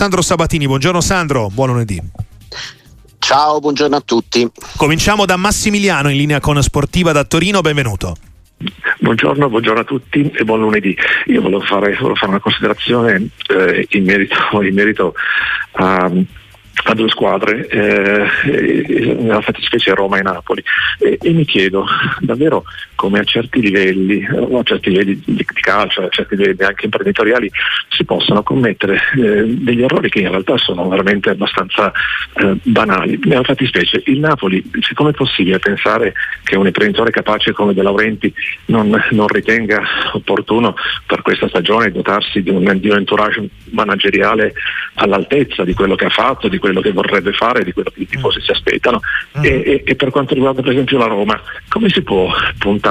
Sandro Sabatini. Buongiorno Sandro, buon lunedì. Ciao, buongiorno a tutti. Cominciamo da Massimiliano in linea con Sportiva da Torino, benvenuto. Buongiorno, buongiorno, a tutti e buon lunedì. Io volevo fare, volevo fare una considerazione eh, in merito, in merito a, a due squadre, eh, nella fattispecie Roma e Napoli, e, e, mi chiedo davvero come a certi livelli, a certi livelli di, calcio, a certi livelli anche imprenditoriali, si possano commettere eh, degli errori che in realtà sono veramente abbastanza eh, banali. Nella fattispecie il Napoli, siccome è possibile pensare che un imprenditore capace come De Laurenti non, non ritenga opportuno per questa stagione dotarsi di un, di un entourage manageriale all'altezza di quello che ha fatto, di quello quello che vorrebbe fare, di quello che i tifosi si aspettano. Mm. E, e, e per quanto riguarda per esempio la Roma, come si può puntare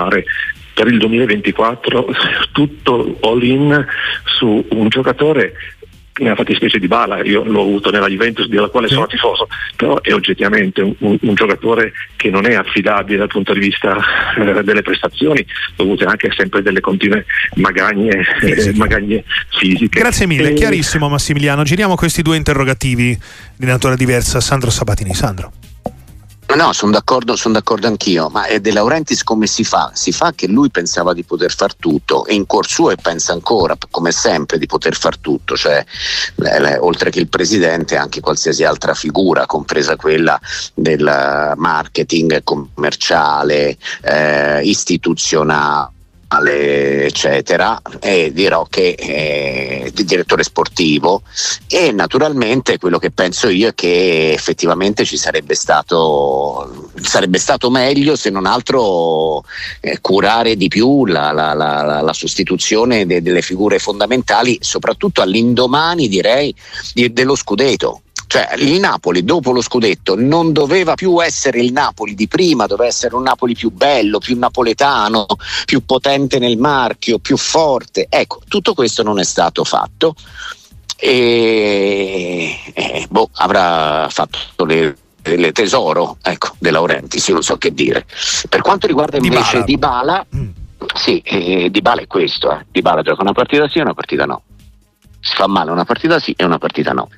per il 2024 tutto all in su un giocatore nella fattispecie di Bala, io l'ho avuto nella Juventus della quale sono tifoso, però è oggettivamente un, un, un, giocatore che non è affidabile dal punto di vista eh, delle prestazioni, dovute anche sempre delle continue magagne, eh, magagne fisiche. Grazie mille, e... chiarissimo Massimiliano. Giriamo questi due interrogativi di natura diversa. Sandro Sabatini. Sandro. No, sono d'accordo, son d'accordo anch'io, ma De Laurentiis come si fa? Si fa che lui pensava di poter far tutto e in cuor suo e pensa ancora, come sempre, di poter far tutto, cioè le, oltre che il presidente anche qualsiasi altra figura, compresa quella del marketing commerciale, eh, istituzionale eccetera, e dirò che è direttore sportivo. E naturalmente quello che penso io è che effettivamente ci sarebbe stato, sarebbe stato meglio se non altro eh, curare di più la, la, la, la sostituzione de, delle figure fondamentali, soprattutto all'indomani direi di, dello scudetto cioè il Napoli dopo lo scudetto non doveva più essere il Napoli di prima, doveva essere un Napoli più bello, più napoletano, più potente nel marchio, più forte. Ecco, tutto questo non è stato fatto e, e boh, avrà fatto le le tesoro ecco, De Laurentiis, io non so che dire. Per quanto riguarda invece Di Bala, mm. sì, eh, Di Bala è questo, eh. Di Bala gioca una partita sì e una partita no. Si fa male una partita sì e una partita no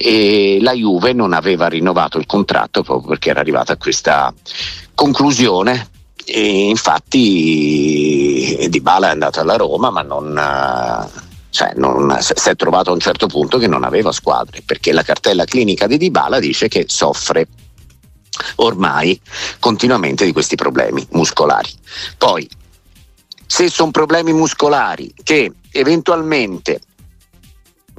e la Juve non aveva rinnovato il contratto proprio perché era arrivata a questa conclusione e infatti Di Bala è andato alla Roma ma non, cioè non, si è trovato a un certo punto che non aveva squadre perché la cartella clinica di Di Bala dice che soffre ormai continuamente di questi problemi muscolari. Poi, se sono problemi muscolari che eventualmente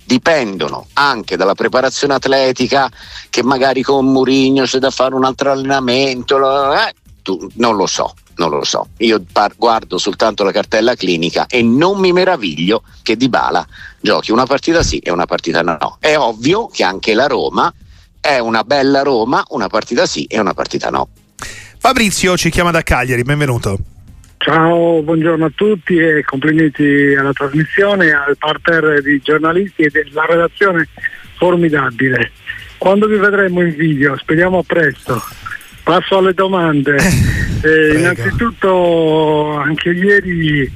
dipendono anche dalla preparazione atletica che magari con Murigno c'è da fare un altro allenamento, eh, tu, non lo so. Non lo so, io par- guardo soltanto la cartella clinica e non mi meraviglio che Dybala giochi una partita sì e una partita no. È ovvio che anche la Roma è una bella Roma, una partita sì e una partita no. Fabrizio ci chiama da Cagliari, benvenuto. Ciao, buongiorno a tutti e complimenti alla trasmissione, al parterre di giornalisti e della redazione formidabile. Quando vi vedremo in video? Speriamo presto. Passo alle domande. Eh, innanzitutto anche ieri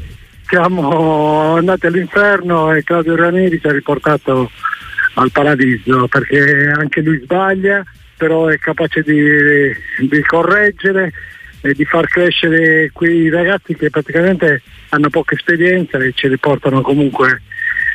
siamo andati all'inferno e Claudio Ranieri ci ha riportato al paradiso perché anche lui sbaglia, però è capace di, di correggere e di far crescere quei ragazzi che praticamente hanno poca esperienza e ce li portano comunque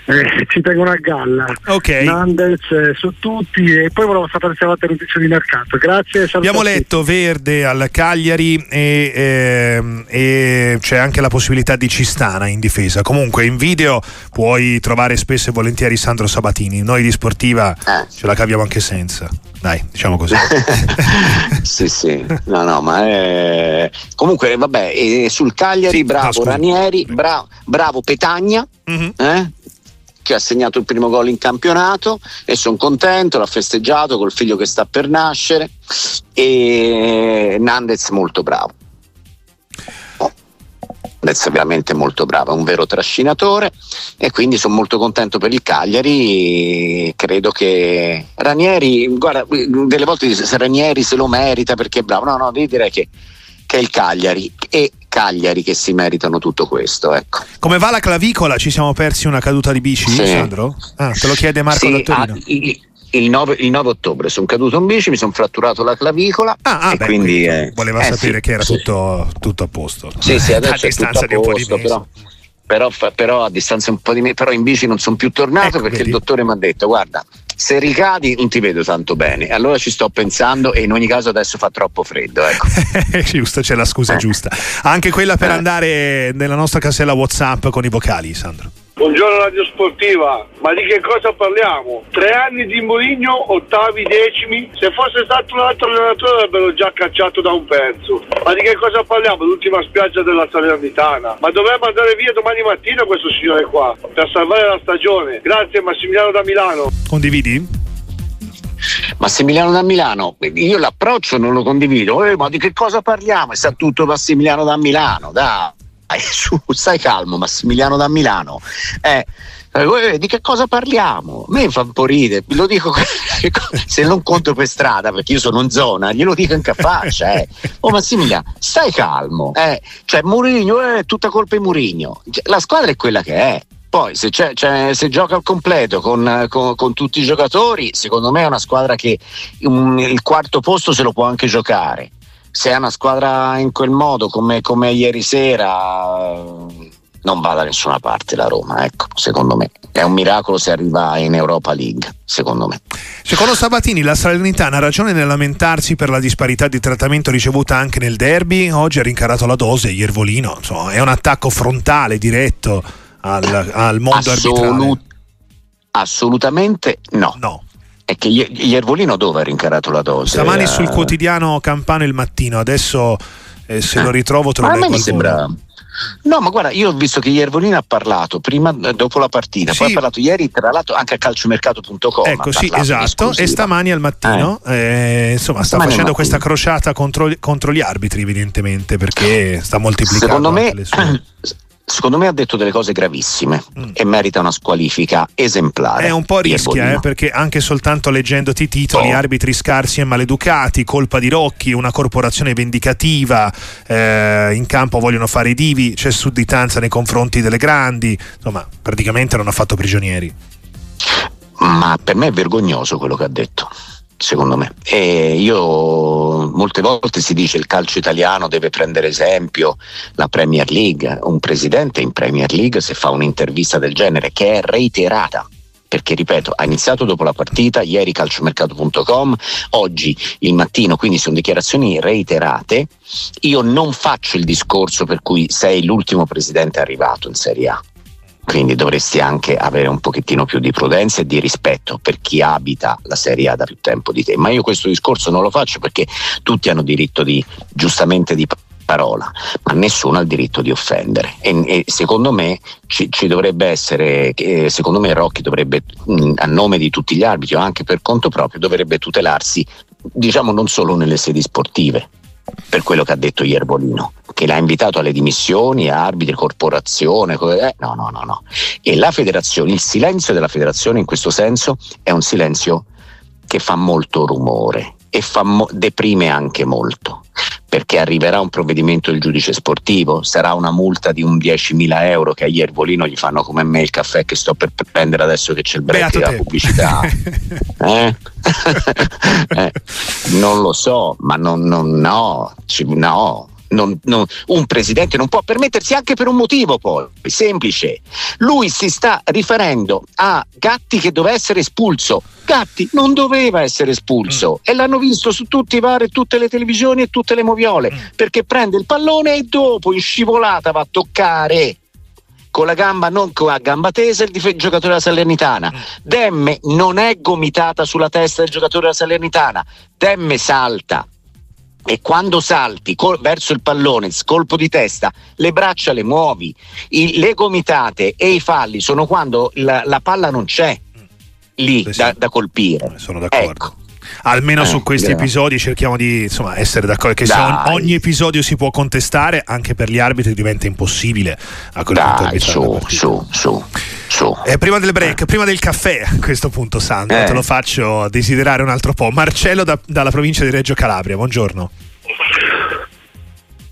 eh, ci tengono a galla okay. Nandez eh, su tutti e poi volevo sapere se avete notizie di mercato grazie abbiamo letto Verde al Cagliari e, eh, e, c'è anche la possibilità di Cistana in difesa comunque in video puoi trovare spesso e volentieri Sandro Sabatini noi di Sportiva eh. ce la caviamo anche senza dai, diciamo così. sì, sì, no, no, ma è... comunque, vabbè, sul Cagliari, bravo no, Ranieri, bravo, bravo Petagna, mm-hmm. eh? Che ha segnato il primo gol in campionato e sono contento, l'ha festeggiato col figlio che sta per nascere e Nandez molto bravo. Nandez è veramente molto bravo, è un vero trascinatore e quindi sono molto contento per il Cagliari. Credo che Ranieri, guarda, delle volte dice se Ranieri se lo merita perché è bravo. No, no, devi dire che, che è il Cagliari e Cagliari che si meritano tutto questo. Ecco. Come va la clavicola? Ci siamo persi una caduta di bici, sì. Sandro? Ah, te lo chiede Marco sì, da Torino. Ah, il 9, il 9, ottobre sono caduto in bici, mi sono fratturato la clavicola ah, ah, e beh, quindi eh, voleva eh, sapere sì, che era tutto, tutto, a posto. Sì, sì, adesso a è tutto a posto, però, però, però, a distanza un po' di me, però in bici non sono più tornato ecco, perché vedi. il dottore mi ha detto guarda se ricadi non ti vedo tanto bene allora ci sto pensando e in ogni caso adesso fa troppo freddo ecco. giusto c'è la scusa eh. giusta anche quella per eh. andare nella nostra casella whatsapp con i vocali Sandro Buongiorno Radio Sportiva, ma di che cosa parliamo? Tre anni di Mourinho, ottavi, decimi. Se fosse stato un altro allenatore avrebbero già cacciato da un pezzo. Ma di che cosa parliamo? L'ultima spiaggia della Salernitana. Ma dovremmo andare via domani mattina questo signore qua per salvare la stagione. Grazie Massimiliano da Milano. Condividi? Massimiliano da Milano, io l'approccio non lo condivido, eh, ma di che cosa parliamo? È stato tutto Massimiliano da Milano, dai su, stai calmo Massimiliano da Milano. Eh, eh, di che cosa parliamo? A me fa un po' ridere, lo dico se non conto per strada perché io sono in zona, glielo dico anche a faccia. Eh. Oh Massimiliano, stai calmo. Eh. Cioè Murigno è tutta colpa di Murigno. Cioè, la squadra è quella che è. Poi se, c'è, c'è, se, gioca al completo con, con, con, tutti i giocatori, secondo me è una squadra che um, il quarto posto se lo può anche giocare se è una squadra in quel modo come, come ieri sera non va da nessuna parte la Roma, ecco, secondo me. È un miracolo se arriva in Europa League, secondo me. Secondo Sabatini la Salernitana ha ragione nel lamentarsi per la disparità di trattamento ricevuta anche nel derby, oggi ha rincarato la dose, Iervolino, insomma, è un attacco frontale, diretto al, al mondo Assolut- arbitrale. Assolutamente no. No è che Iervolino dove ha rincarato la dose? Stamani eh... sul quotidiano Campano il mattino, adesso eh, se eh. lo ritrovo te lo leggo. Mi sembra. No, ma guarda, io ho visto che Iervolino ha parlato prima, eh, dopo la partita, sì. poi ha parlato ieri, tra l'altro, anche a calciomercato.com. Ecco, sì, esatto. E stamani al mattino, eh. Eh, insomma, sta stamani facendo questa crociata contro, contro, gli arbitri, evidentemente, perché sta moltiplicando. Secondo me. secondo me ha detto delle cose gravissime mm. e merita una squalifica esemplare. È un po' rischia, eh, perché anche soltanto leggendoti i titoli, oh. arbitri scarsi e maleducati, colpa di Rocchi, una corporazione vendicativa, eh, in campo vogliono fare i divi, c'è sudditanza nei confronti delle grandi, insomma, praticamente non ha fatto prigionieri. Ma per me è vergognoso quello che ha detto secondo me. E io molte volte si dice il calcio italiano deve prendere esempio la Premier League, un presidente in Premier League se fa un'intervista del genere che è reiterata perché ripeto, ha iniziato dopo la partita, ieri calciomercato.com, oggi il mattino, quindi sono dichiarazioni reiterate. Io non faccio il discorso per cui sei l'ultimo presidente arrivato in Serie A quindi dovresti anche avere un pochettino più di prudenza e di rispetto per chi abita la Serie A da più tempo di te. Ma io questo discorso non lo faccio perché tutti hanno diritto di, giustamente di parola, ma nessuno ha il diritto di offendere. E, e secondo me ci, ci, dovrebbe essere, eh, secondo me Rocchi dovrebbe, mh, a nome di tutti gli arbitri o anche per conto proprio, dovrebbe tutelarsi, diciamo non solo nelle sedi sportive, per quello che ha detto Iervolino, che l'ha invitato alle dimissioni, arbitri, corporazione, eh, no, no, no, no. E la federazione, il silenzio della federazione in questo senso è un silenzio che fa molto rumore e mo- deprime anche molto perché arriverà un provvedimento del giudice sportivo, sarà una multa di un 10.000 euro che a Iervolino gli fanno come me il caffè che sto per prendere adesso che c'è il break della pubblicità. eh? eh? Non lo so, ma non, non no, no non, non, un presidente non può permettersi anche per un motivo poi semplice. Lui si sta riferendo a Gatti che doveva essere espulso. Gatti non doveva essere espulso mm. e l'hanno visto su tutti i vari, tutte le televisioni e tutte le moviole mm. perché prende il pallone e dopo in scivolata va a toccare con la gamba non con la gamba tesa il dif- giocatore della Salernitana. Mm. Demme non è gomitata sulla testa del giocatore della Salernitana. Demme salta e quando salti col- verso il pallone, scolpo di testa, le braccia le muovi, I- le gomitate e i falli sono quando la, la palla non c'è lì sì, da, da, colpire. Sono d'accordo. Ecco. Almeno eh, su questi yeah. episodi cerchiamo di insomma, essere d'accordo che se ogni episodio si può contestare, anche per gli arbitri diventa impossibile a quel Dai, punto su, su, su, su. Eh, prima del break, eh. prima del caffè a questo punto Sandro, eh. te lo faccio desiderare un altro po'. Marcello da, dalla provincia di Reggio Calabria, buongiorno.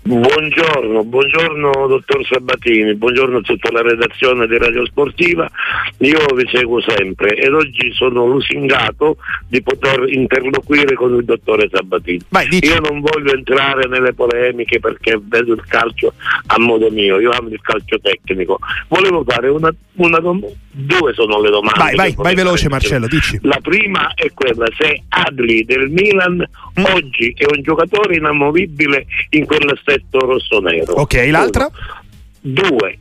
Buongiorno, buongiorno dottor Sabatini, buongiorno a tutta la redazione di Radio Sportiva. Io vi seguo sempre ed oggi sono lusingato di poter interloquire con il dottore Sabatini. Vai, io non voglio entrare nelle polemiche perché vedo il calcio a modo mio, io amo il calcio tecnico. Volevo fare una, una domanda, due sono le domande. Vai, vai, vai veloce Marcello, dici. La prima è quella se Adli del Milan mm. oggi è un giocatore inamovibile in quell'assetto rosso-nero. Ok, l'altra? Due,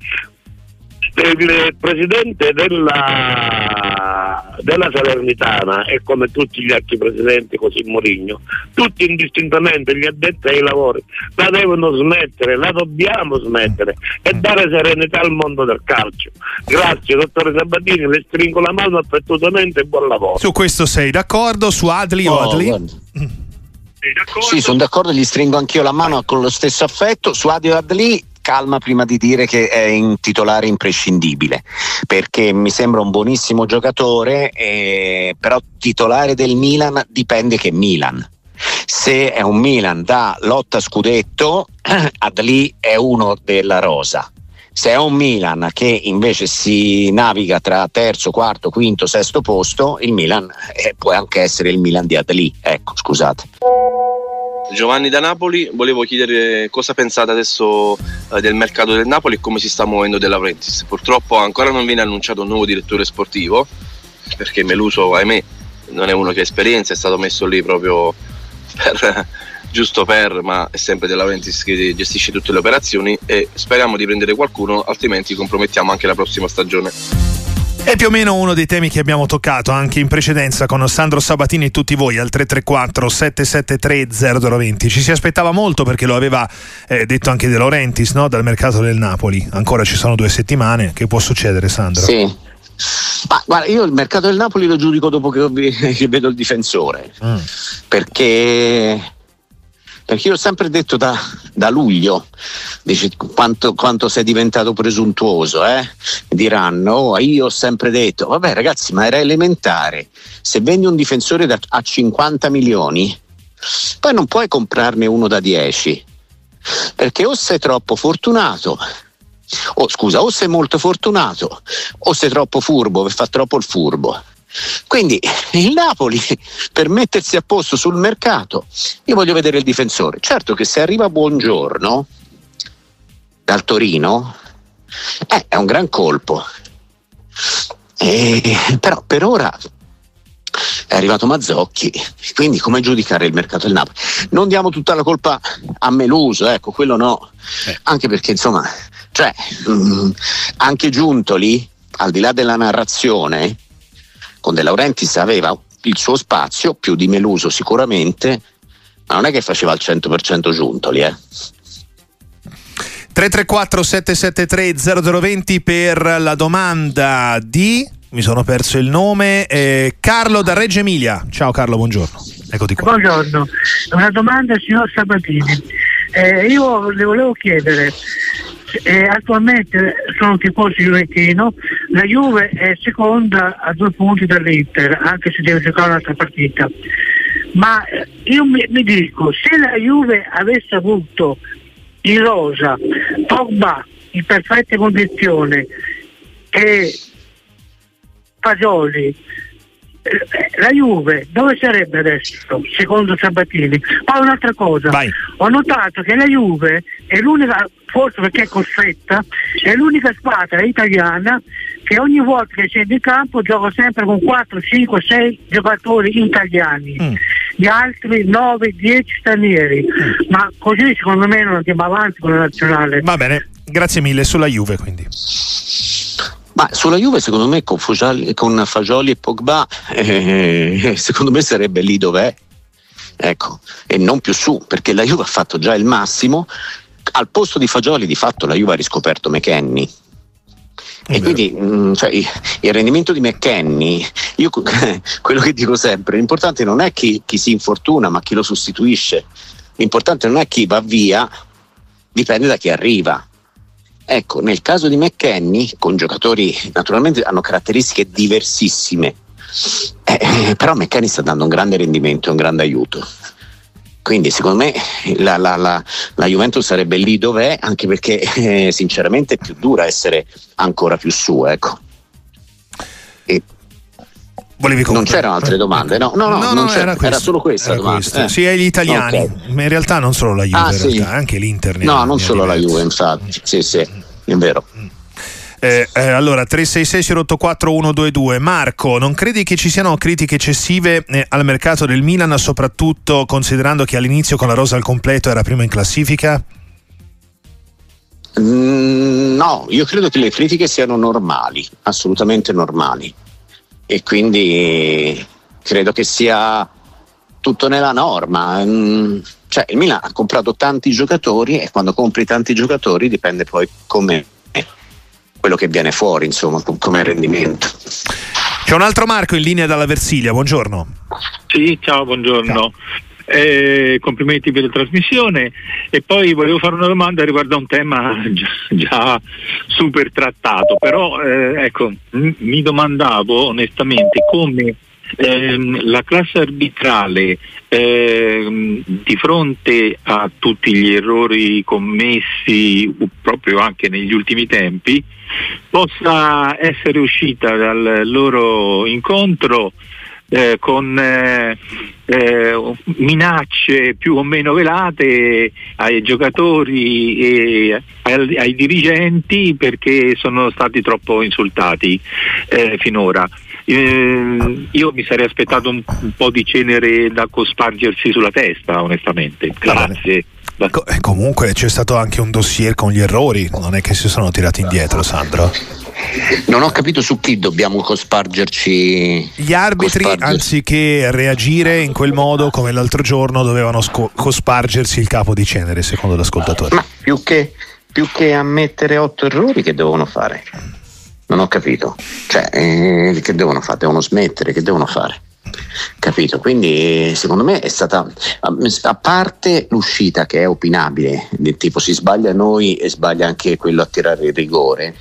il presidente della, della, Salernitana e come tutti gli altri presidenti così Morigno tutti indistintamente gli addetti ai lavori la devono smettere la dobbiamo smettere e dare serenità al mondo del calcio grazie dottore Sabatini le stringo la mano affettuosamente e buon lavoro su questo sei d'accordo su Adli oh, o Adli? Guarda. Sì, sono d'accordo, gli stringo anch'io la mano con lo stesso affetto. Su Adio Adli calma prima di dire che è un titolare imprescindibile perché mi sembra un buonissimo giocatore eh, però titolare del Milan dipende che Milan se è un Milan da lotta scudetto Adli è uno della rosa se è un Milan che invece si naviga tra terzo, quarto, quinto, sesto posto, il Milan eh, può anche essere il Milan di Adli. Ecco, scusate. Giovanni da Napoli, volevo chiedere cosa pensate adesso eh, del mercato del Napoli e come si sta muovendo della Prentis. Purtroppo ancora non viene annunciato un nuovo direttore sportivo, perché Meluso, ahimè, non è uno che ha esperienza, è stato messo lì proprio per giusto per, ma è sempre della Ventis che gestisce tutte le operazioni e speriamo di prendere qualcuno, altrimenti compromettiamo anche la prossima stagione. È più o meno uno dei temi che abbiamo toccato anche in precedenza con Sandro Sabatini e tutti voi al 334 773 0020. Ci si aspettava molto perché lo aveva eh, detto anche De Laurentiis no? dal mercato del Napoli. Ancora ci sono due settimane. Che può succedere, Sandro? Sì. Ma guarda, io il mercato del Napoli lo giudico dopo che, vedo il difensore. Mm. Perché perché io ho sempre detto da, da luglio, dici, quanto, quanto, sei diventato presuntuoso, eh? diranno, oh, io ho sempre detto, vabbè ragazzi, ma era elementare, se vendi un difensore da, a 50 milioni, poi non puoi comprarne uno da 10, perché o sei troppo fortunato, o scusa, o sei molto fortunato, o sei troppo furbo, per fa troppo il furbo. Quindi il Napoli per mettersi a posto sul mercato, io voglio vedere il difensore. Certo che se arriva Buongiorno dal Torino, eh, è un gran colpo. Eh, però per ora è arrivato Mazzocchi, quindi come giudicare il mercato del Napoli? Non diamo tutta la colpa a Meluso, ecco, quello no, eh. anche perché insomma, cioè, mh, mm, anche Giuntoli, al di là della narrazione, con De Laurentiis aveva il suo spazio, più di Meluso sicuramente, ma non è che faceva al 100% Giuntoli. Eh. 334 773 0020 per la domanda di mi sono perso il nome eh, Carlo da Reggio Emilia ciao Carlo buongiorno eccoti qua buongiorno una domanda al signor Sabatini eh, io le volevo chiedere eh, attualmente sono tifoso juventino, la Juve è seconda a due punti dall'Inter, anche se deve giocare un'altra partita. Ma eh, io mi, mi dico, se la Juve avesse avuto in rosa Pogba in perfette condizioni e Fagioli la Juve dove sarebbe adesso secondo Sabatini? Poi un'altra cosa, Vai. ho notato che la Juve è l'unica, forse perché è costretta, è l'unica squadra italiana che ogni volta che scende in campo gioca sempre con 4, 5, 6 giocatori italiani. Mm. Gli altri 9, 10 stranieri, mm. ma così secondo me non andiamo avanti con la nazionale. Va bene, grazie mille sulla Juve quindi. Ma sulla Juve secondo me con, Fagioli, con Fagioli e Pogba eh, secondo me sarebbe lì dov'è ecco, e non più su perché la Juve ha fatto già il massimo al posto di Fagioli di fatto la Juve ha riscoperto McKenny e quindi mh, mm, cioè, il rendimento di McKenny, io quello che dico sempre, l'importante non è chi, chi, si infortuna, ma chi lo sostituisce. L'importante non è chi va via, dipende da chi arriva. Ecco, nel caso di McKenny, con giocatori naturalmente hanno caratteristiche diversissime, eh, però McKenny sta dando un grande rendimento, un grande aiuto. quindi secondo me la, la, la, la, Juventus sarebbe lì dov'è, anche perché eh, sinceramente è più dura essere ancora più su. Ecco. E non c'erano altre domande, no? No, no, no, no era, era, solo questa era domanda. Eh. Sì, agli italiani, okay. ma in realtà non solo la Juve, ah, sì. anche l'Inter. No, non solo la Juve, infatti. Sì, sì, è vero. Eh, eh, allora 366 084 122 Marco non credi che ci siano critiche eccessive eh, al mercato del Milan soprattutto considerando che all'inizio con la rosa al completo era prima in classifica? Mm, no, io credo che le critiche siano normali assolutamente normali e quindi credo che sia tutto nella norma mm, cioè il Milan ha comprato tanti giocatori e quando compri tanti giocatori dipende poi come quello che viene fuori, insomma, come rendimento. C'è un altro Marco in linea dalla Versilia, buongiorno. Sì, ciao, buongiorno. Ciao. Eh, complimenti per la trasmissione. E poi volevo fare una domanda riguardo a un tema già, già super trattato, però eh, ecco, m- mi domandavo onestamente come ehm, la classe arbitrale ehm, di fronte a tutti gli errori commessi proprio anche negli ultimi tempi possa essere uscita dal loro incontro eh, con eh, eh, minacce più o meno velate ai giocatori e ai, ai dirigenti perché sono stati troppo insultati eh, finora. Eh, io mi sarei aspettato un, un, po' di cenere da cospargersi sulla testa, onestamente. Grazie. Co- eh, comunque c'è stato anche un dossier con gli errori, non è che si sono tirati indietro, Sandro. Non ho capito su chi dobbiamo cospargerci. Gli arbitri, cospargerci. anziché reagire in quel modo come l'altro giorno, dovevano sco- cospargersi il capo di cenere, secondo l'ascoltatore. Ma più che, più che ammettere otto errori, che devono fare? Non ho capito. Cioè, eh, che devono fare? Devono smettere, che devono fare? Capito? Quindi secondo me è stata, a parte l'uscita che è opinabile, del tipo si sbaglia noi e sbaglia anche quello a tirare il rigore,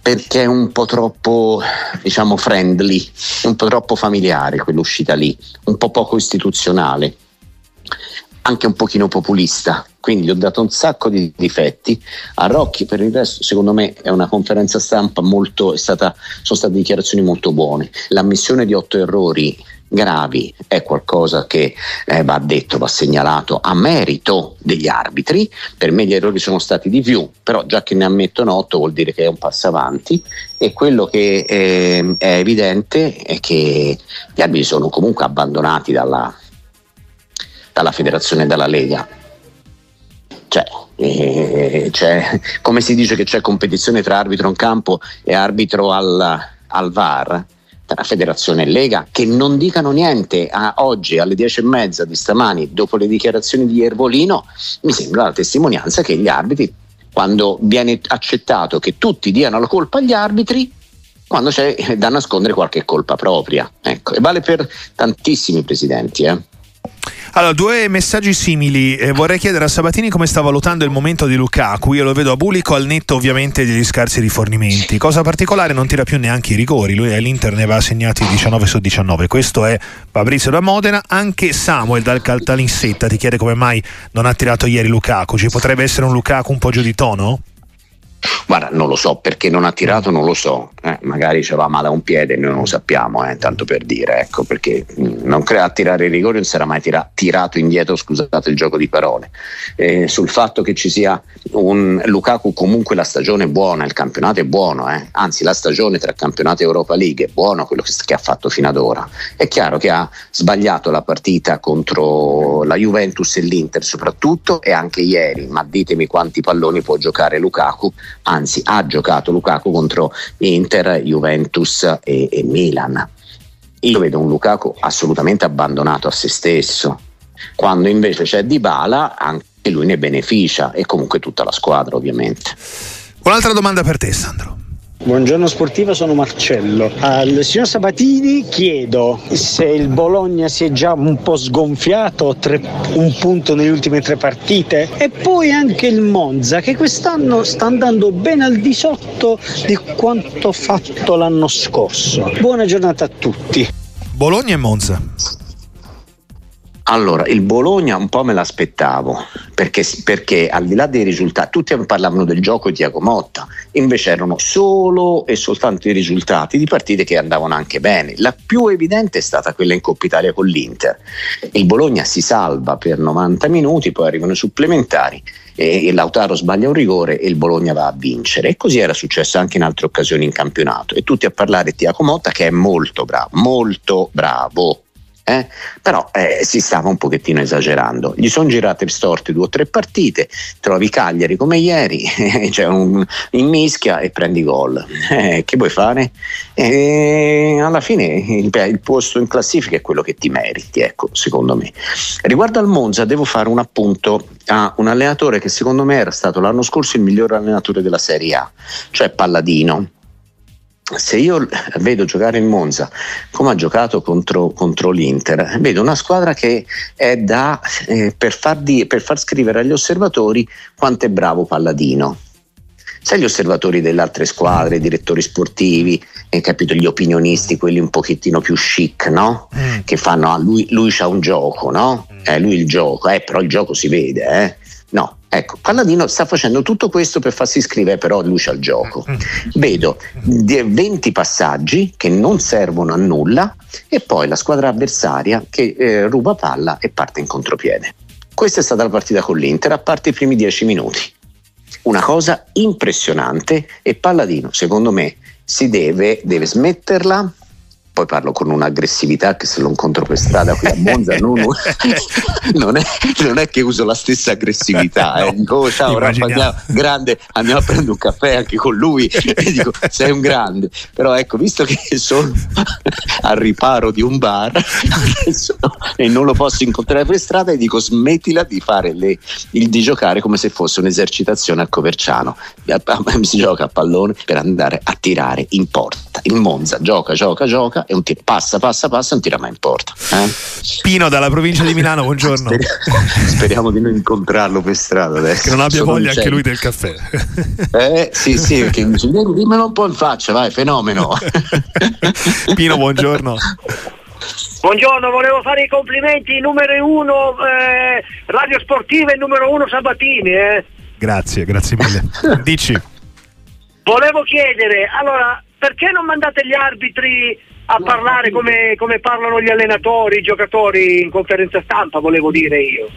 perché è un po' troppo, diciamo, friendly, un po' troppo familiare quell'uscita lì, un po' poco istituzionale, anche un pochino populista. Quindi gli ho dato un sacco di difetti. A Rocchi per il resto, secondo me, è una conferenza stampa molto, stata, sono state dichiarazioni molto buone. L'ammissione di otto errori gravi è qualcosa che eh, va detto, va segnalato a merito degli arbitri. Per me gli errori sono stati di più, però già che ne ammettono 8 vuol dire che è un passo avanti e quello che eh, è evidente è che gli arbitri sono comunque abbandonati dalla, dalla federazione e dalla Lega. Cioè, eh, cioè, come si dice che c'è competizione tra arbitro in campo e arbitro al, al VAR, tra Federazione e Lega che non dicano niente a oggi alle dieci e mezza di stamani dopo le dichiarazioni di Ervolino mi sembra la testimonianza che gli arbitri quando viene accettato che tutti diano la colpa agli arbitri quando c'è da nascondere qualche colpa propria ecco. e vale per tantissimi presidenti eh. Allora, due messaggi simili. Eh, vorrei chiedere a Sabatini come sta valutando il momento di Lukaku. Io lo vedo a Bulico al netto ovviamente degli scarsi rifornimenti. Cosa particolare, non tira più neanche i rigori. Lui all'Inter ne va segnati 19 su 19. Questo è Fabrizio da Modena. Anche Samuel dal Caltanissetta ti chiede come mai non ha tirato ieri Lukaku. Ci potrebbe essere un Lukaku un po' giù di tono? Guarda, non lo so perché non ha tirato, non lo so. Eh, magari ci va male a un piede, noi non lo sappiamo, eh, tanto per dire, ecco, perché mh, non crea a tirare i rigori, non sarà mai tira- tirato indietro, scusate il gioco di parole. Eh, sul fatto che ci sia un Lukaku, comunque la stagione è buona, il campionato è buono, eh. anzi la stagione tra campionato e Europa League è buono quello che, ha fatto fino ad ora. È chiaro che ha sbagliato la partita contro la Juventus e l'Inter soprattutto e anche ieri, ma ditemi quanti palloni può giocare Lukaku anzi ha giocato Lukaku contro Inter, Juventus e, e Milan. Io vedo un Lukaku assolutamente abbandonato a se stesso, quando invece c'è Dybala anche lui ne beneficia e comunque tutta la squadra ovviamente. Un'altra domanda per te Sandro. Buongiorno sportiva, sono Marcello. Al signor Sabatini chiedo se il Bologna si è già un po' sgonfiato, tre, un punto nelle ultime tre partite, e poi anche il Monza che quest'anno sta andando ben al di sotto di quanto fatto l'anno scorso. Buona giornata a tutti. Bologna e Monza. Allora, il Bologna un po' me l'aspettavo, perché, perché, al di là dei risultati, tutti parlavano del gioco di Tiago Motta, invece erano solo e soltanto i risultati di partite che andavano anche bene. La più evidente è stata quella in Coppa Italia con l'Inter. Il Bologna si salva per 90 minuti, poi arrivano i supplementari e Lautaro sbaglia un rigore e il Bologna va a vincere. E così era successo anche in altre occasioni in campionato. E tutti a parlare di Tiago Motta che è molto bravo, molto bravo eh? però eh, si stava un pochettino esagerando. Gli sono girate storte due o tre partite, trovi Cagliari come ieri, cioè un, in mischia e prendi gol. Eh, che vuoi fare? Alla fine il, il, posto in classifica è quello che ti meriti, ecco, secondo me. Riguardo al Monza devo fare un appunto a un allenatore che secondo me era stato l'anno scorso il miglior allenatore della Serie A, cioè Palladino se io vedo giocare il Monza come ha giocato contro, contro l'Inter, vedo una squadra che è da eh, per, far di, per far scrivere agli osservatori quanto è bravo Palladino. Sai gli osservatori delle altre squadre, i direttori sportivi, eh, capito, gli opinionisti, quelli un pochettino più chic, no? Mm. Che fanno, ah, lui, lui c'ha un gioco, no? Mm. Eh, lui il gioco, eh, però il gioco si vede, eh? No, ecco, Palladino sta facendo tutto questo per farsi iscrivere però luce al gioco. Mm. Vedo 20 passaggi che non servono a nulla e poi la squadra avversaria che eh, ruba palla e parte in contropiede. Questa è stata la partita con l'Inter, a parte i primi 10 minuti. Una cosa impressionante e Palladino, secondo me, si deve, deve smetterla poi parlo con un'aggressività che se lo incontro per strada qui a Monza non, non, è, non, è, che uso la stessa aggressività eh. dico oh, ciao Rafa andiamo, grande andiamo a prendere un caffè anche con lui. E dico sei un grande. Però ecco visto che sono al riparo di un bar adesso, e non lo posso incontrare per strada e dico smettila di fare le, il di giocare come se fosse un'esercitazione a Coverciano. Si gioca a pallone per andare a tirare in porta. Il Monza gioca gioca gioca e un tiro passa, passa, passa, non tira mai in porta. Eh? Pino dalla provincia di Milano, buongiorno. Speriamo di non incontrarlo per strada adesso. Che non abbia Sono voglia anche lui del caffè. Eh, sì, sì, perché mi dice, dimmelo un po' in faccia, vai, fenomeno. Pino, buongiorno. Buongiorno, volevo fare i complimenti, numero uno eh, Radio Sportiva e numero uno Sabatini. Eh. Grazie, grazie mille. Dici. Volevo chiedere, allora, perché non mandate gli arbitri a parlare come, come parlano gli allenatori, i giocatori in conferenza stampa, volevo dire io?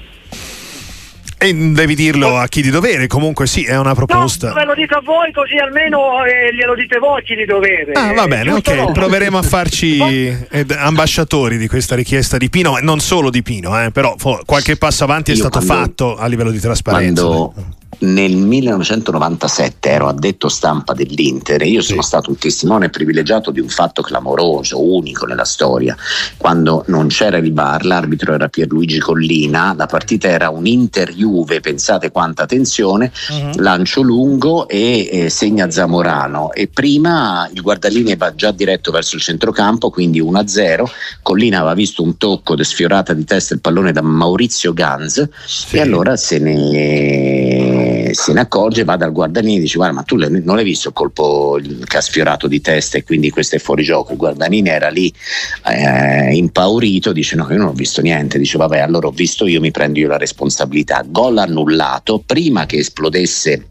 E devi dirlo a chi di dovere, comunque sì, è una proposta. No, ve lo dico a voi così almeno eh, glielo dite voi a chi di dovere. Ah, va bene, ok, no? proveremo a farci eh, ambasciatori di questa richiesta di Pino, non solo di Pino, eh, però qualche passo avanti è Io stato quando, fatto a livello di trasparenza. Quando, nel 1997 ero addetto stampa dell'Inter e io sono stato un testimone privilegiato di un fatto clamoroso, unico nella storia. Quando non c'era il bar, l'arbitro era Pierluigi Collina, la partita era un Inter-Juve, pensate quanta tensione, uh-huh. lancio lungo e eh, segna Zamorano e prima il guardalini va già diretto verso il centrocampo, quindi 1-0, Collina aveva visto un tocco de sfiorata di testa il pallone da Maurizio Ganz sì. e allora se ne se ne accorge, va dal guardanini e dice guarda ma tu non hai visto il colpo che ha sfiorato di testa e quindi questo è fuori gioco, il guardanini era lì eh, impaurito, dice no io non ho visto niente, dice vabbè allora ho visto io, mi prendo io la responsabilità, gol annullato prima che esplodesse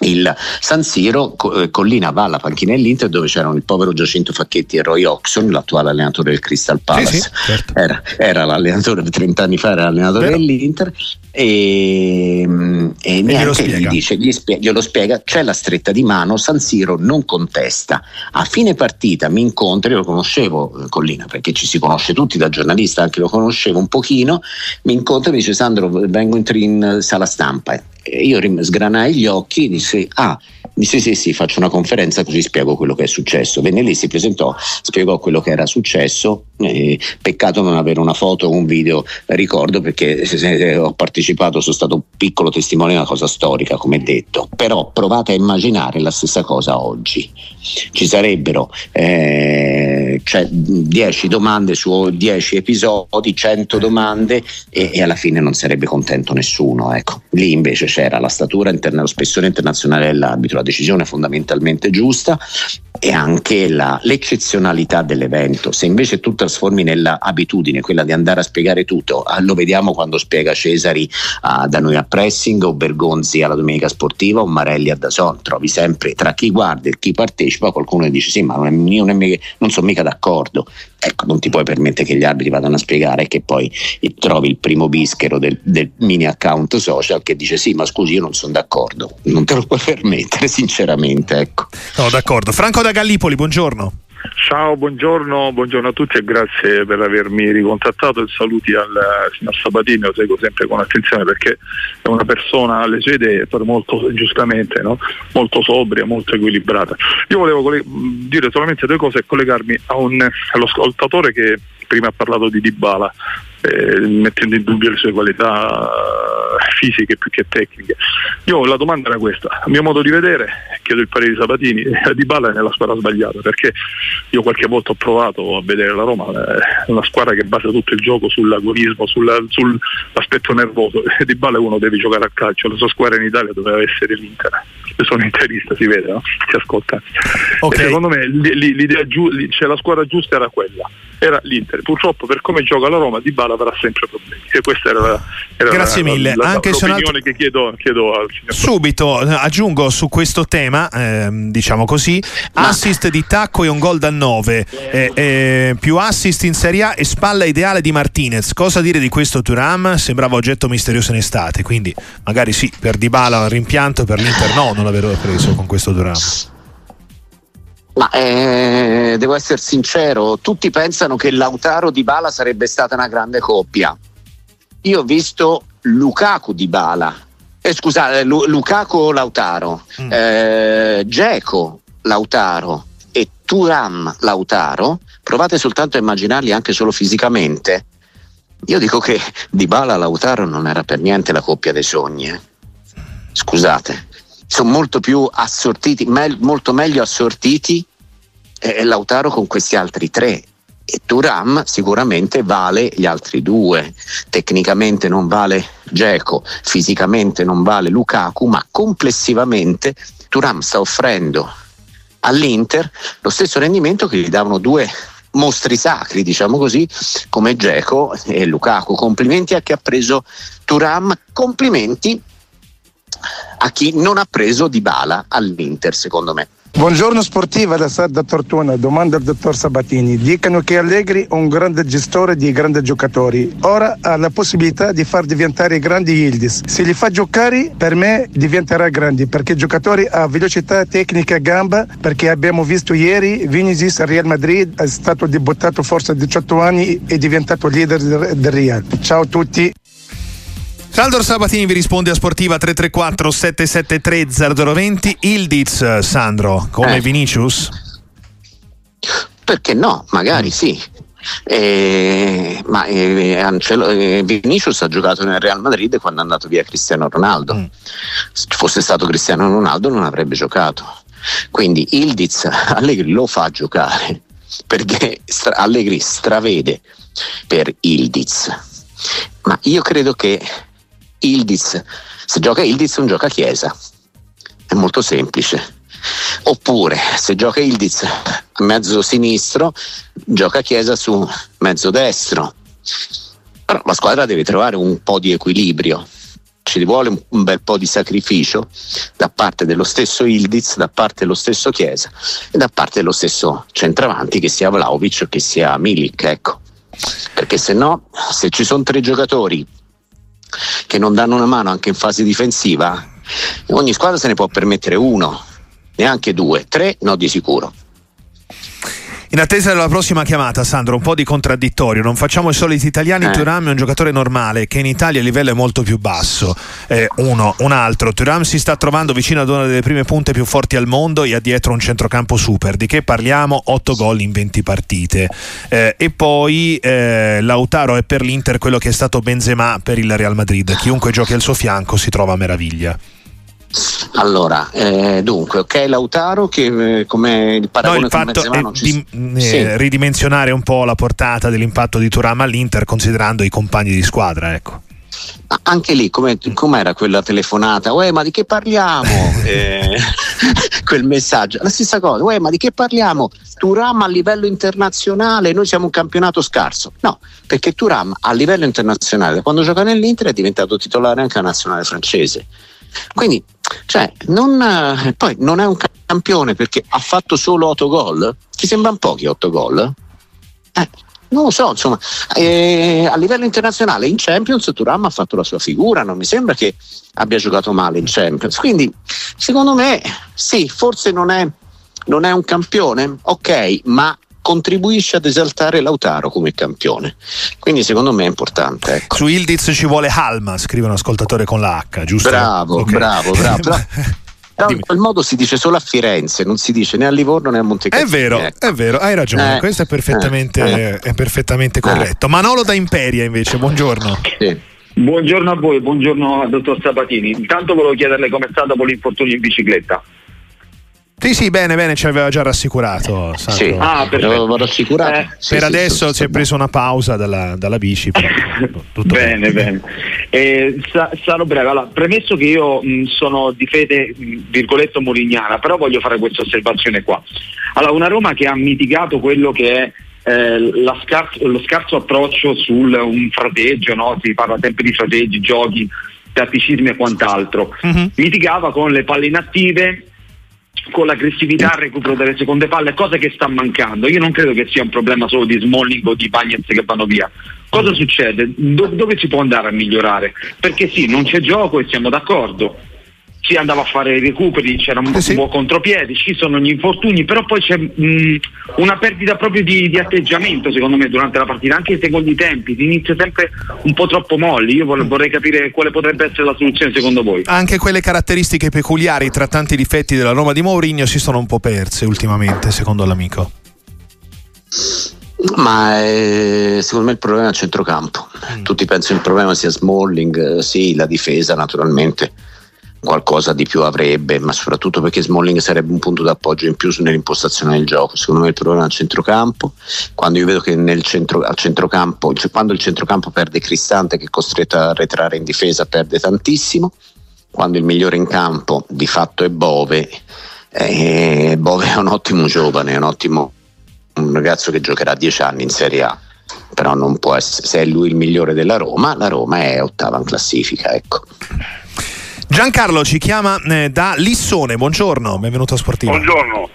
il San Siro, eh, Collina va alla panchina dell'Inter dove c'erano il povero Giacinto Facchetti e Roy Oxon, l'attuale allenatore del Crystal Palace. Sì, sì, certo. era, era, l'allenatore 30 anni fa, era l'allenatore Vero. dell'Inter e, mm, e, e niente, gli dice, gli spiega, glielo spiega, c'è la stretta di mano, San Siro non contesta. A fine partita mi incontra, io lo conoscevo eh, Collina perché ci si conosce tutti da giornalista, anche lo conoscevo un pochino, mi incontra e mi dice Sandro vengo in, in sala stampa io sgranai gli occhi e dissi ah disse sì sì faccio una conferenza così spiego quello che è successo. Venne lì si presentò spiegò quello che era successo eh, peccato non avere una foto o un video ricordo perché se, ho partecipato sono stato un piccolo testimone di una cosa storica come detto. Però provate a immaginare la stessa cosa oggi. Ci sarebbero eh, cioè 10 domande su 10 episodi 100 domande e, e, alla fine non sarebbe contento nessuno ecco. Lì invece c'era la statura interna, lo spessore internazionale dell'arbitro, la decisione fondamentalmente giusta e anche la, l'eccezionalità dell'evento. Se invece tutta trasformi nella abitudine, quella di andare a spiegare tutto. Ah, lo vediamo quando spiega Cesari ah, da noi a pressing o Bergonzi alla domenica sportiva o Marelli a Dazon. Trovi sempre tra chi guarda e chi partecipa qualcuno che dice sì ma non, è, non, è, non sono mica d'accordo. Ecco, non ti puoi permettere che gli arbitri vadano a spiegare e che poi trovi il primo bischero del, del mini account social che dice sì ma scusi io non sono d'accordo. Non te lo puoi permettere sinceramente. Ecco. No, d'accordo. Franco da Gallipoli, buongiorno. Ciao, buongiorno, buongiorno, a tutti e grazie per avermi ricontattato e saluti al signor Sabatini, lo seguo sempre con attenzione perché è una persona alle sue idee, molto giustamente, no? molto sobria, molto equilibrata. Io volevo coll- dire solamente due cose e collegarmi un, all'ascoltatore che prima ha parlato di Dybala, eh, mettendo in dubbio le sue qualità fisiche più che tecniche. Io la domanda era questa, a mio modo di vedere, chiedo il parere di Sabatini, Di Balla è nella squadra sbagliata perché io qualche volta ho provato a vedere la Roma, è una squadra che basa tutto il gioco sull'agonismo, sulla, sull'aspetto nervoso, Di Balla uno deve giocare a calcio, la sua squadra in Italia doveva essere l'Inter. Io sono interista, si vede, no? si ascolta. Okay. secondo me l'idea giu- cioè la squadra giusta era quella era l'Inter. Purtroppo per come gioca la Roma Di Bala avrà sempre problemi. E questa era, la, era Grazie la, mille. La, Anche l'opinione che chiedo, chiedo, al signor Subito aggiungo su questo tema, eh, diciamo così, Ma... assist di Tacco e un gol da 9, eh, eh, più assist in Serie A e spalla ideale di Martinez. Cosa dire di questo Turam? Sembrava oggetto misterioso in estate, quindi magari sì, per Di Bala un rimpianto, per l'Inter no, non l'avevo preso con questo Turam. Ma eh, devo essere sincero, tutti pensano che Lautaro di Bala sarebbe stata una grande coppia. Io ho visto Lukaku di Bala, eh, scusate, Lu- Lukaku Lautaro, mm. eh, Geco Lautaro e Turam Lautaro. Provate soltanto a immaginarli anche solo fisicamente. Io dico che Di Bala Lautaro non era per niente la coppia dei sogni. Eh. Scusate sono molto più assortiti, me- molto meglio assortiti eh, Lautaro con questi altri tre. E Turam sicuramente vale gli altri due. Tecnicamente non vale Geco, fisicamente non vale Lukaku, ma complessivamente Turam sta offrendo all'Inter lo stesso rendimento che gli davano due mostri sacri, diciamo così, come Geco e Lukaku. Complimenti a chi ha preso Turam, complimenti a chi non ha preso Di Bala all'Inter, secondo me. Buongiorno sportiva da Sarda Tortona, domanda al dottor Sabatini. Dicono che Allegri è un grande gestore di grandi giocatori. Ora ha la possibilità di far diventare grandi Yildiz. Se li fa giocare, per me diventerà grandi perché il giocatore ha velocità, tecnica, gamba. Perché abbiamo visto ieri Vinicius al Real Madrid è stato debuttato forse a 18 anni e è diventato leader del Real. Ciao a tutti. Saldor Sabatini vi risponde a Sportiva 334 773 0020 Ildiz Sandro come eh. Vinicius? Perché no? Magari sì. Eh, ma eh, Ancelo, eh, Vinicius ha giocato nel Real Madrid quando è andato via Cristiano Ronaldo. Mm. Se fosse stato Cristiano Ronaldo non avrebbe giocato. Quindi Ildiz Allegri lo fa giocare perché stra- Allegri stravede per Ildiz. Ma io credo che Ildiz. Se gioca Ildiz non gioca Chiesa. È molto semplice. Oppure se gioca Ildiz mezzo sinistro, gioca Chiesa su mezzo destro. Però la squadra deve trovare un po' di equilibrio. Ci vuole un bel po' di sacrificio da parte dello stesso Ildiz, da parte dello stesso Chiesa e da parte dello stesso centravanti, che sia Vlaovic o che sia Milik. Ecco. Perché se no, se ci sono tre giocatori che non danno una mano anche in fase difensiva, ogni squadra se ne può permettere uno, neanche due, tre no di sicuro. In attesa della prossima chiamata, Sandro, un po' di contraddittorio. Non facciamo i soliti italiani. Eh. Turam è un giocatore normale che in Italia il livello è molto più basso. Eh, uno, un altro. Turam si sta trovando vicino ad una delle prime punte più forti al mondo e ha dietro un centrocampo super. Di che parliamo? 8 gol in 20 partite. Eh, e poi eh, Lautaro è per l'Inter quello che è stato Benzema per il Real Madrid. Chiunque giochi al suo fianco si trova a meraviglia. Allora, eh, dunque, ok Lautaro che eh, come il paragone no, il fatto è non ci... di, eh, ridimensionare un po' la portata dell'impatto di Turam all'Inter considerando i compagni di squadra, ecco. anche lì come, com'era quella telefonata? Uè, ma di che parliamo? eh, quel messaggio, la stessa cosa, uè, ma di che parliamo? Turam a livello internazionale, noi siamo un campionato scarso. No, perché Turam a livello internazionale, quando gioca nell'Inter è diventato titolare anche a nazionale francese. Quindi, cioè, non, eh, poi non è un campione perché ha fatto solo 8 gol? Ti sembrano pochi 8 gol? Eh, non lo so, insomma, eh, a livello internazionale in Champions Turam ha fatto la sua figura, non mi sembra che abbia giocato male in Champions. Quindi, secondo me, sì, forse non è, non è un campione, ok, ma contribuisce ad esaltare Lautaro come campione. Quindi secondo me è importante. Ecco. Su Ildiz ci vuole Halma, scrive un ascoltatore con la H, giusto? Bravo, okay. bravo, bravo. Però in quel modo si dice solo a Firenze, non si dice né a Livorno né a Montecassino. È vero, ecco. è vero, hai ragione, eh, questo è perfettamente, eh, è perfettamente corretto. Manolo da Imperia invece, buongiorno. Sì. Buongiorno a voi, buongiorno al dottor Sabatini. Intanto volevo chiederle com'è stato dopo l'infortunio in bicicletta. Sì, sì, bene, bene, ci aveva già rassicurato. Sandro. Sì, ah, l'avevo rassicurato. Eh, sì, per sì, adesso sì, si è preso una pausa dalla, dalla bici. bene, bene. Eh, sa- sarò breve. Allora, premesso che io mh, sono di fede, mh, virgoletto, morignana, però voglio fare questa osservazione qua. Allora, una Roma che ha mitigato quello che è eh, scarso, lo scarso approccio sul un frateggio, no? si parla sempre di frateggi, giochi, tatticismi e quant'altro. Uh-huh. Mitigava con le palle inattive con l'aggressività al recupero delle seconde palle, cosa che sta mancando. Io non credo che sia un problema solo di Smalling o di Bagnets che vanno via. Cosa succede? Do- dove si può andare a migliorare? Perché sì, non c'è gioco e siamo d'accordo si andava a fare i recuperi, c'era un, eh sì. buon contropiede, ci sono gli infortuni, però poi c'è mh, una perdita proprio di, di, atteggiamento secondo me durante la partita, anche i secondi tempi, si inizia sempre un po' troppo molli, io vorrei, vorrei capire quale potrebbe essere la soluzione secondo voi. Anche quelle caratteristiche peculiari tra tanti difetti della Roma di Mourinho si sono un po' perse ultimamente, secondo l'amico. Ma eh, secondo me il problema è il centrocampo. Mm. Tutti pensano il problema sia Smalling, eh, sì, la difesa naturalmente qualcosa di più avrebbe, ma soprattutto perché Smalling sarebbe un punto d'appoggio in più nell'impostazione del gioco. Secondo me il problema è al centrocampo. Quando io vedo che nel centro, al centrocampo, cioè quando il centrocampo perde Cristante, che è costretto a retrare in difesa, perde tantissimo. Quando il migliore in campo di fatto è Bove, eh, Bove è un ottimo giovane, è un ottimo un ragazzo che giocherà dieci anni in Serie A però non può essere, se è lui il migliore della Roma, la Roma è ottava in classifica, ecco. Giancarlo ci chiama eh, da Lissone, buongiorno, benvenuto a Sportivo. Buongiorno,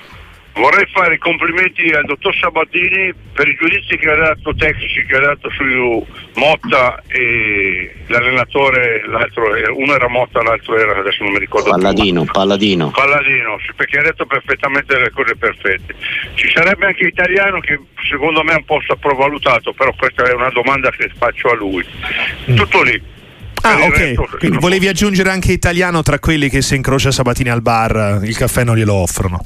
vorrei fare i complimenti al dottor Sabatini per i giudizi che ha dato tecnici che ha dato su Motta e l'allenatore, l'altro, uno era Motta, l'altro era, adesso non mi ricordo Palladino, più. Palladino. Palladino, perché ha detto perfettamente le cose perfette. Ci sarebbe anche Italiano che secondo me è un po' sopravvalutato, però questa è una domanda che faccio a lui. Mm. Tutto lì. Ah, ok. Quindi volevi aggiungere anche italiano tra quelli che se incrocia Sabatini al bar il caffè non glielo offrono.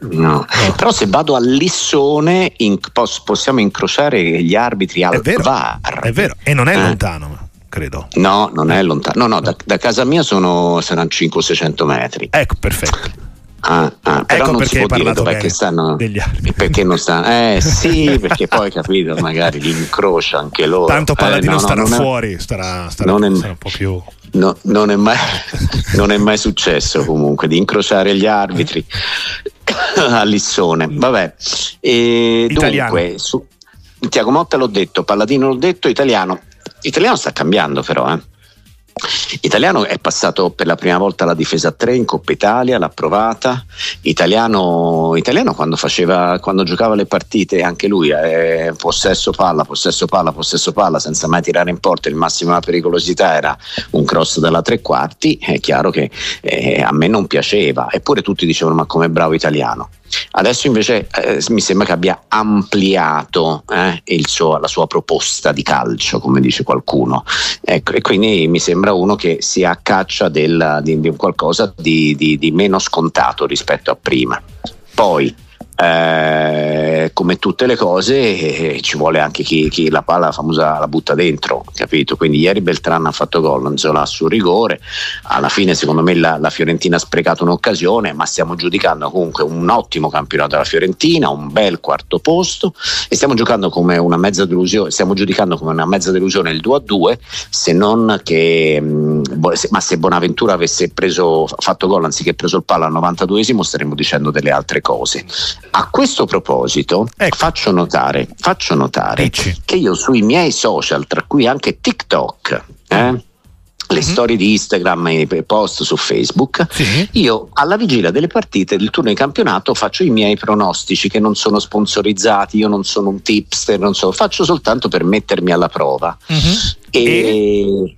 No. no. però se vado a Lissone in, pos, possiamo incrociare gli arbitri al è vero, bar. È vero, e non è eh. lontano, credo. No, non è lontano. No, no, da, da casa mia sono, saranno 500-600 metri. Ecco, perfetto. Ah, però ecco non si può dire dov'è stanno. Perché non stanno eh sì perché poi capito magari li incrocia anche loro. Tanto Palladino eh, no, starà fuori starà, starà, non è, un po' più no, non, è mai, non è mai successo comunque di incrociare gli arbitri a Lissone. Vabbè e dunque su, Tiago Motta l'ho detto Palladino l'ho detto italiano. Italiano sta cambiando però eh Italiano è passato per la prima volta alla difesa a 3 in Coppa Italia, l'ha provata. Italiano, Italiano quando, faceva, quando giocava le partite, anche lui, eh, possesso palla, possesso palla, possesso palla, senza mai tirare in porta. Il massimo della pericolosità era un cross dalla tre quarti. È chiaro che eh, a me non piaceva, eppure tutti dicevano: Ma come bravo italiano. Adesso invece eh, mi sembra che abbia ampliato eh, suo, la sua proposta di calcio, come dice qualcuno. Ecco, e quindi mi sembra uno che sia a caccia del, di, di qualcosa di, di, di meno scontato rispetto a prima. Poi eh, come tutte le cose eh, ci vuole anche chi, chi, la palla la famosa la butta dentro capito? Quindi ieri Beltrán ha fatto gol non Zola su rigore. Alla fine secondo me la, la, Fiorentina ha sprecato un'occasione ma stiamo giudicando comunque un ottimo campionato della Fiorentina un bel quarto posto. E stiamo giocando come una mezza delusione stiamo giudicando come una mezza delusione il 2 a 2 se non che mh, ma se Bonaventura avesse preso, fatto gol anziché preso il palo al 92esimo staremmo dicendo delle altre cose a questo proposito ecco. faccio notare, faccio notare che io sui miei social, tra cui anche TikTok, eh, le mm-hmm. storie di Instagram e i post su Facebook, sì. io alla vigilia delle partite del turno di campionato faccio i miei pronostici che non sono sponsorizzati, io non sono un tipster, non so, faccio soltanto per mettermi alla prova. Mm-hmm. E, e...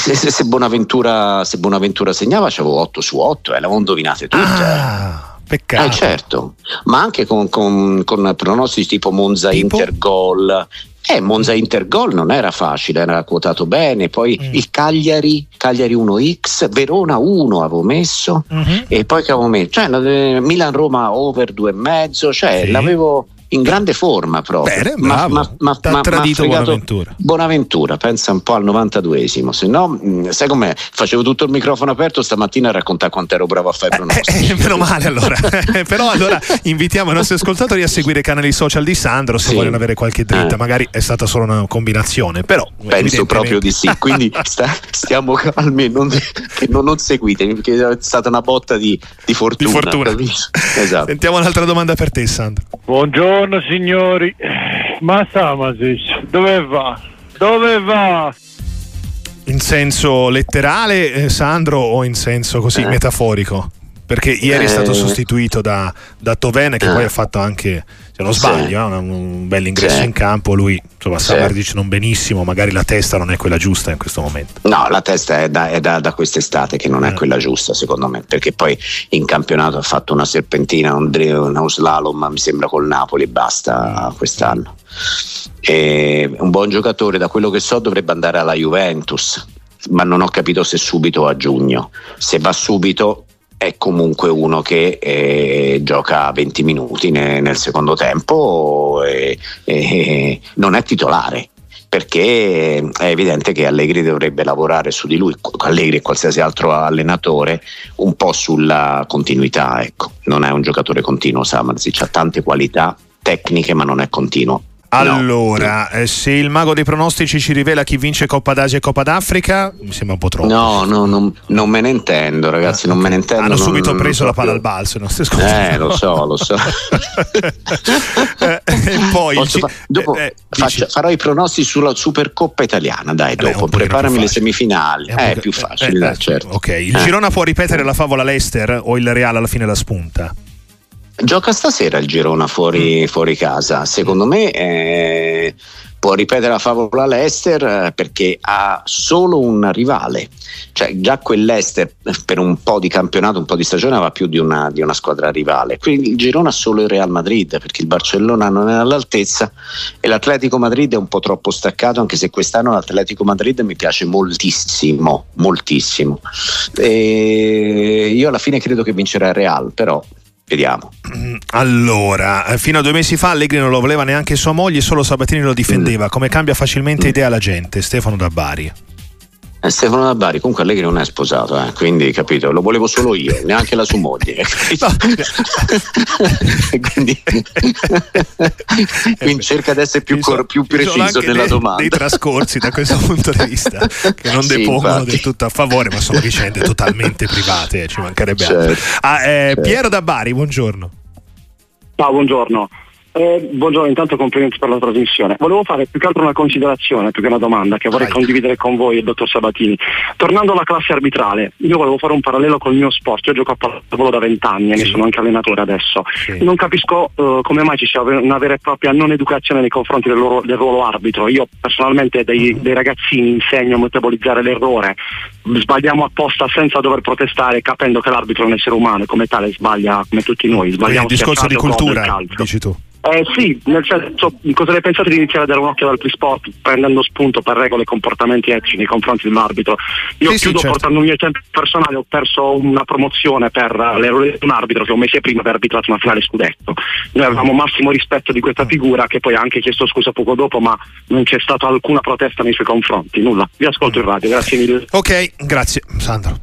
Se, se, se, Bonaventura, se, Bonaventura, segnava, c'avevo 8 su 8, eh, le avevo indovinate tutte. Ah. Peccato. Eh certo, ma anche con, con, con pronostici tipo Monza tipo? Inter gol. Eh, Monza Inter gol non era facile, era quotato bene. Poi mm. il Cagliari, Cagliari 1x, Verona 1 avevo messo mm-hmm. e poi che avevo messo, cioè Milan Roma over 2,5, cioè sì. l'avevo in grande forma proprio. Bene. Ma, ma, ma, ma tradito Bonaventura. Bonaventura, pensa un po' al 92esimo, se no, mm, sai com'è? Facevo tutto il microfono aperto stamattina a raccontare quanto ero bravo a fare pronostici. Eh, eh, meno male allora. Però allora invitiamo i nostri ascoltatori a seguire i canali social di Sandro se sì. vogliono avere qualche dritta, eh. magari è stata solo una combinazione, però penso proprio di sì. Quindi sta, stiamo calmi, non, non, non seguite, perché è stata una botta di, di fortuna. Di fortuna. Esatto. Sentiamo un'altra domanda per te, Sandro. Buongiorno Buongiorno signori, ma Samasic dove va? Dove va? In senso letterale, eh, Sandro, o in senso così eh. metaforico? Perché ieri eh. è stato sostituito da, da Toven, che poi ha fatto anche se non sbaglio. Eh, un, un bel ingresso in campo. Lui, insomma, sì. Samardic non benissimo, magari la testa non è quella giusta in questo momento. No, la testa è da, è da, da quest'estate che non è eh. quella giusta, secondo me, perché poi in campionato ha fatto una serpentina, un, un slalom, mi sembra col Napoli, basta quest'anno. E un buon giocatore, da quello che so, dovrebbe andare alla Juventus ma non ho capito se subito o a giugno. Se va subito è comunque uno che eh, gioca 20 minuti ne, nel secondo tempo e, non è titolare perché è evidente che Allegri dovrebbe lavorare su di lui, Allegri e qualsiasi altro allenatore, un po' sulla continuità. Ecco. Non è un giocatore continuo Samarzic, ha tante qualità tecniche ma non è continuo. Allora, no. eh, se il mago dei pronostici ci rivela chi vince Coppa d'Asia e Coppa d'Africa, mi sembra un po' troppo. No, no non, non me ne intendo, ragazzi, non me ne intendo. Hanno non, subito preso la palla al balzo i nostri Eh, lo so, lo so. eh, e poi fa- dopo eh, faccio, farò i pronostici sulla Supercoppa italiana, dai, dopo preparami le semifinali. È, più facile, certo. Ok, il Girona può ripetere la favola Leicester o il Real alla fine la spunta? Gioca stasera il Girona fuori, mm. fuori casa. Secondo me eh, può ripetere la favola Leicester eh, perché ha solo un rivale. Cioè, già quell'Ester per un po' di campionato, un po' di stagione, aveva più di una, di una squadra rivale. Quindi il Girona ha solo il Real Madrid perché il Barcellona non è all'altezza e l'Atletico Madrid è un po' troppo staccato, anche se quest'anno l'Atletico Madrid mi piace moltissimo, moltissimo. E io alla fine credo che vincerà il Real, però Vediamo. Allora, eh, fino a due mesi fa Allegri non lo voleva neanche sua moglie, solo Sabatini lo difendeva. Come cambia facilmente idea la gente? Stefano da Bari. Eh, Stefano da Bari, comunque Allegri non è sposato, eh, quindi capito, lo volevo solo io, neanche la sua moglie. quindi, quindi, cerca di essere più, cor- più preciso nella dei, domanda. dei trascorsi da questo punto di vista, che non sì, depongono del tutto a favore, ma sono vicende totalmente private, eh, ci mancherebbe certo, altro. Ah, eh, certo. Piero da Bari, buongiorno. Ciao, buongiorno. Eh, buongiorno, intanto complimenti per la trasmissione. Volevo fare più che altro una considerazione, più che una domanda che vorrei Vai. condividere con voi, il dottor Sabatini. Tornando alla classe arbitrale, io volevo fare un parallelo col mio sport. Io gioco a pallavolo da vent'anni e sì. ne sono anche allenatore adesso. Sì. Non capisco uh, come mai ci sia una vera e propria non educazione nei confronti del, loro, del ruolo arbitro. Io personalmente dei, dei ragazzini insegno a metabolizzare l'errore. Sbagliamo apposta senza dover protestare, capendo che l'arbitro è un essere umano e come tale sbaglia come tutti noi. Sbagliamo il discorso di cultura, dici tu. Eh, sì, nel senso, cosa ne pensate di iniziare a dare un occhio ad altri sport, prendendo spunto per regole e comportamenti etici nei confronti dell'arbitro? Io Sì, sì, chiudo certo. portando un mio esempio personale, ho perso una promozione per l'errore di un arbitro che un mese prima aveva arbitrato una finale scudetto. Noi avevamo massimo rispetto di questa figura che poi ha anche chiesto scusa poco dopo, ma non c'è stata alcuna protesta nei suoi confronti, nulla. Vi ascolto in radio, grazie mille. Ok, grazie Sandro.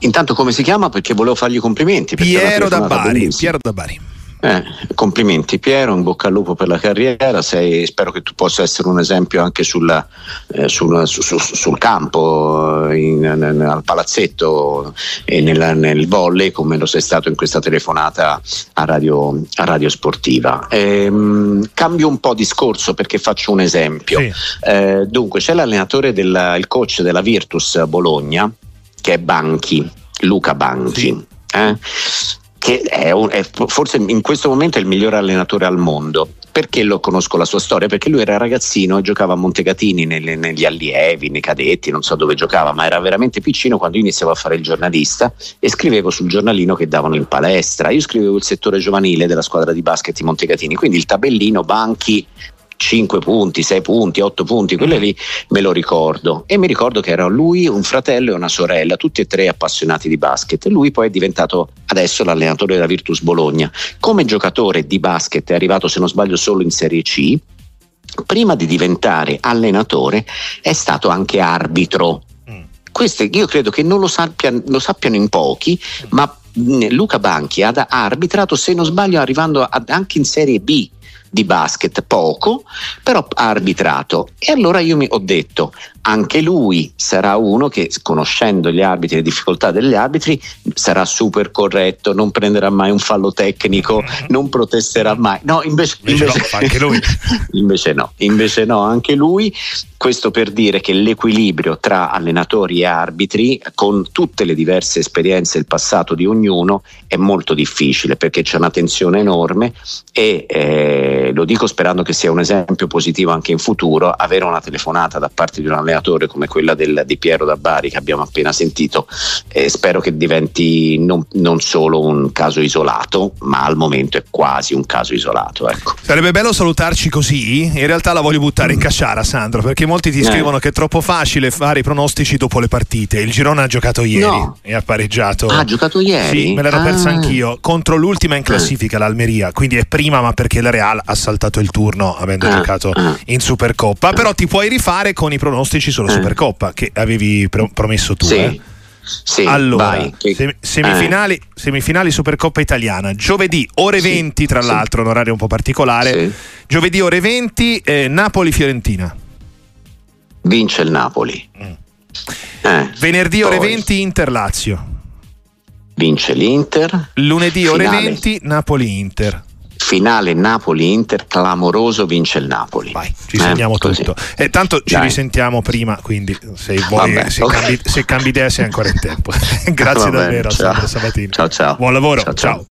Intanto come si chiama? Perché volevo fargli i complimenti. Piero da Bari. Piero da Bari. Eh, complimenti Piero, in bocca al lupo per la carriera, sei- spero che tu possa essere un esempio anche sulla- eh, sul, su- su- sul campo, in- nel- al palazzetto e nel, nel volley come lo sei stato in questa telefonata a Radio, a radio Sportiva. Ehm, cambio un po' discorso perché faccio un esempio. Eh, dunque c'è l'allenatore, del, il coach della Virtus Bologna che è Banchi, Luca Banchi. eh? Che è, è forse in questo momento è il migliore allenatore al mondo. Perché lo conosco la sua storia? Perché lui era ragazzino e giocava a Montecatini nelle- negli allievi, nei cadetti, non so dove giocava, ma era veramente piccino quando io iniziavo a fare il giornalista e scrivevo sul giornalino che davano in palestra. Io scrivevo il settore giovanile della squadra di basket di Montecatini, quindi il tabellino, banchi, 5 punti, 6 punti, 8 punti, quelle lì me lo ricordo. E mi ricordo che erano lui, un fratello e una sorella, tutti e tre appassionati di basket. E lui poi è diventato adesso l'allenatore della Virtus Bologna. Come giocatore di basket è arrivato, se non sbaglio, solo in Serie C. Prima di diventare allenatore è stato anche arbitro. Questo io credo che non lo, sappia- lo sappiano in pochi, ma mh, Luca Banchi ha, arbitrato, se non sbaglio, arrivando anche in Serie B di basket, poco, però ha arbitrato. E allora io mi ho detto, anche lui sarà uno che, conoscendo gli arbitri e le difficoltà degli arbitri, sarà super corretto, non prenderà mai un fallo tecnico, non protesterà mai. No, invece, Invece no, fa anche lui. invece no, invece no, anche lui. Questo per dire che l'equilibrio tra allenatori e arbitri, con tutte le diverse esperienze e il passato di ognuno, è molto difficile perché c'è una tensione enorme e eh, lo dico sperando che sia un esempio positivo anche in futuro, avere una telefonata da parte di un allenatore come quella del- di Piero da Bari che abbiamo appena sentito, eh, spero che diventi non, non solo un caso isolato, ma al momento è quasi un caso isolato. Ecco. Sarebbe bello salutarci così. In realtà la voglio buttare in casciara, Sandro, perché molti ti Eh. scrivono che è troppo facile fare i pronostici dopo le partite. Il Girona ha giocato ieri No. e ha pareggiato. Ah, ha giocato ieri? Sì, me l'ero Ah. persa anch'io. Contro l'ultima in classifica, l'Almeria. Quindi è prima, ma perché la Real ha saltato il turno avendo Ah, giocato in Supercoppa. Però ti puoi rifare con i pronostici sulla Supercoppa che avevi pro- promesso tu. Sì. eh. Sì, allora, vai, che- sem- semifinali, semifinali Supercoppa italiana, giovedì ore 20, tra sì. l'altro, un orario un po' particolare. Giovedì ore 20, eh, Napoli-Fiorentina. Vince il Napoli. Eh, Venerdì ore poi 20, Inter-Lazio. Vince l'Inter. Lunedì ore Finale. 20, Napoli-Inter. Finale Napoli-Inter, clamoroso, vince il Napoli. Vai, Ci segniamo tutto. E tanto ci Dai. risentiamo prima, quindi se vuoi, Vabbè, se, ok. cambi, se cambi idea sei ancora in tempo. Grazie Va bene, davvero, ciao. Sandro Sabatini. Ciao ciao. Buon lavoro, Ciao, ciao. ciao.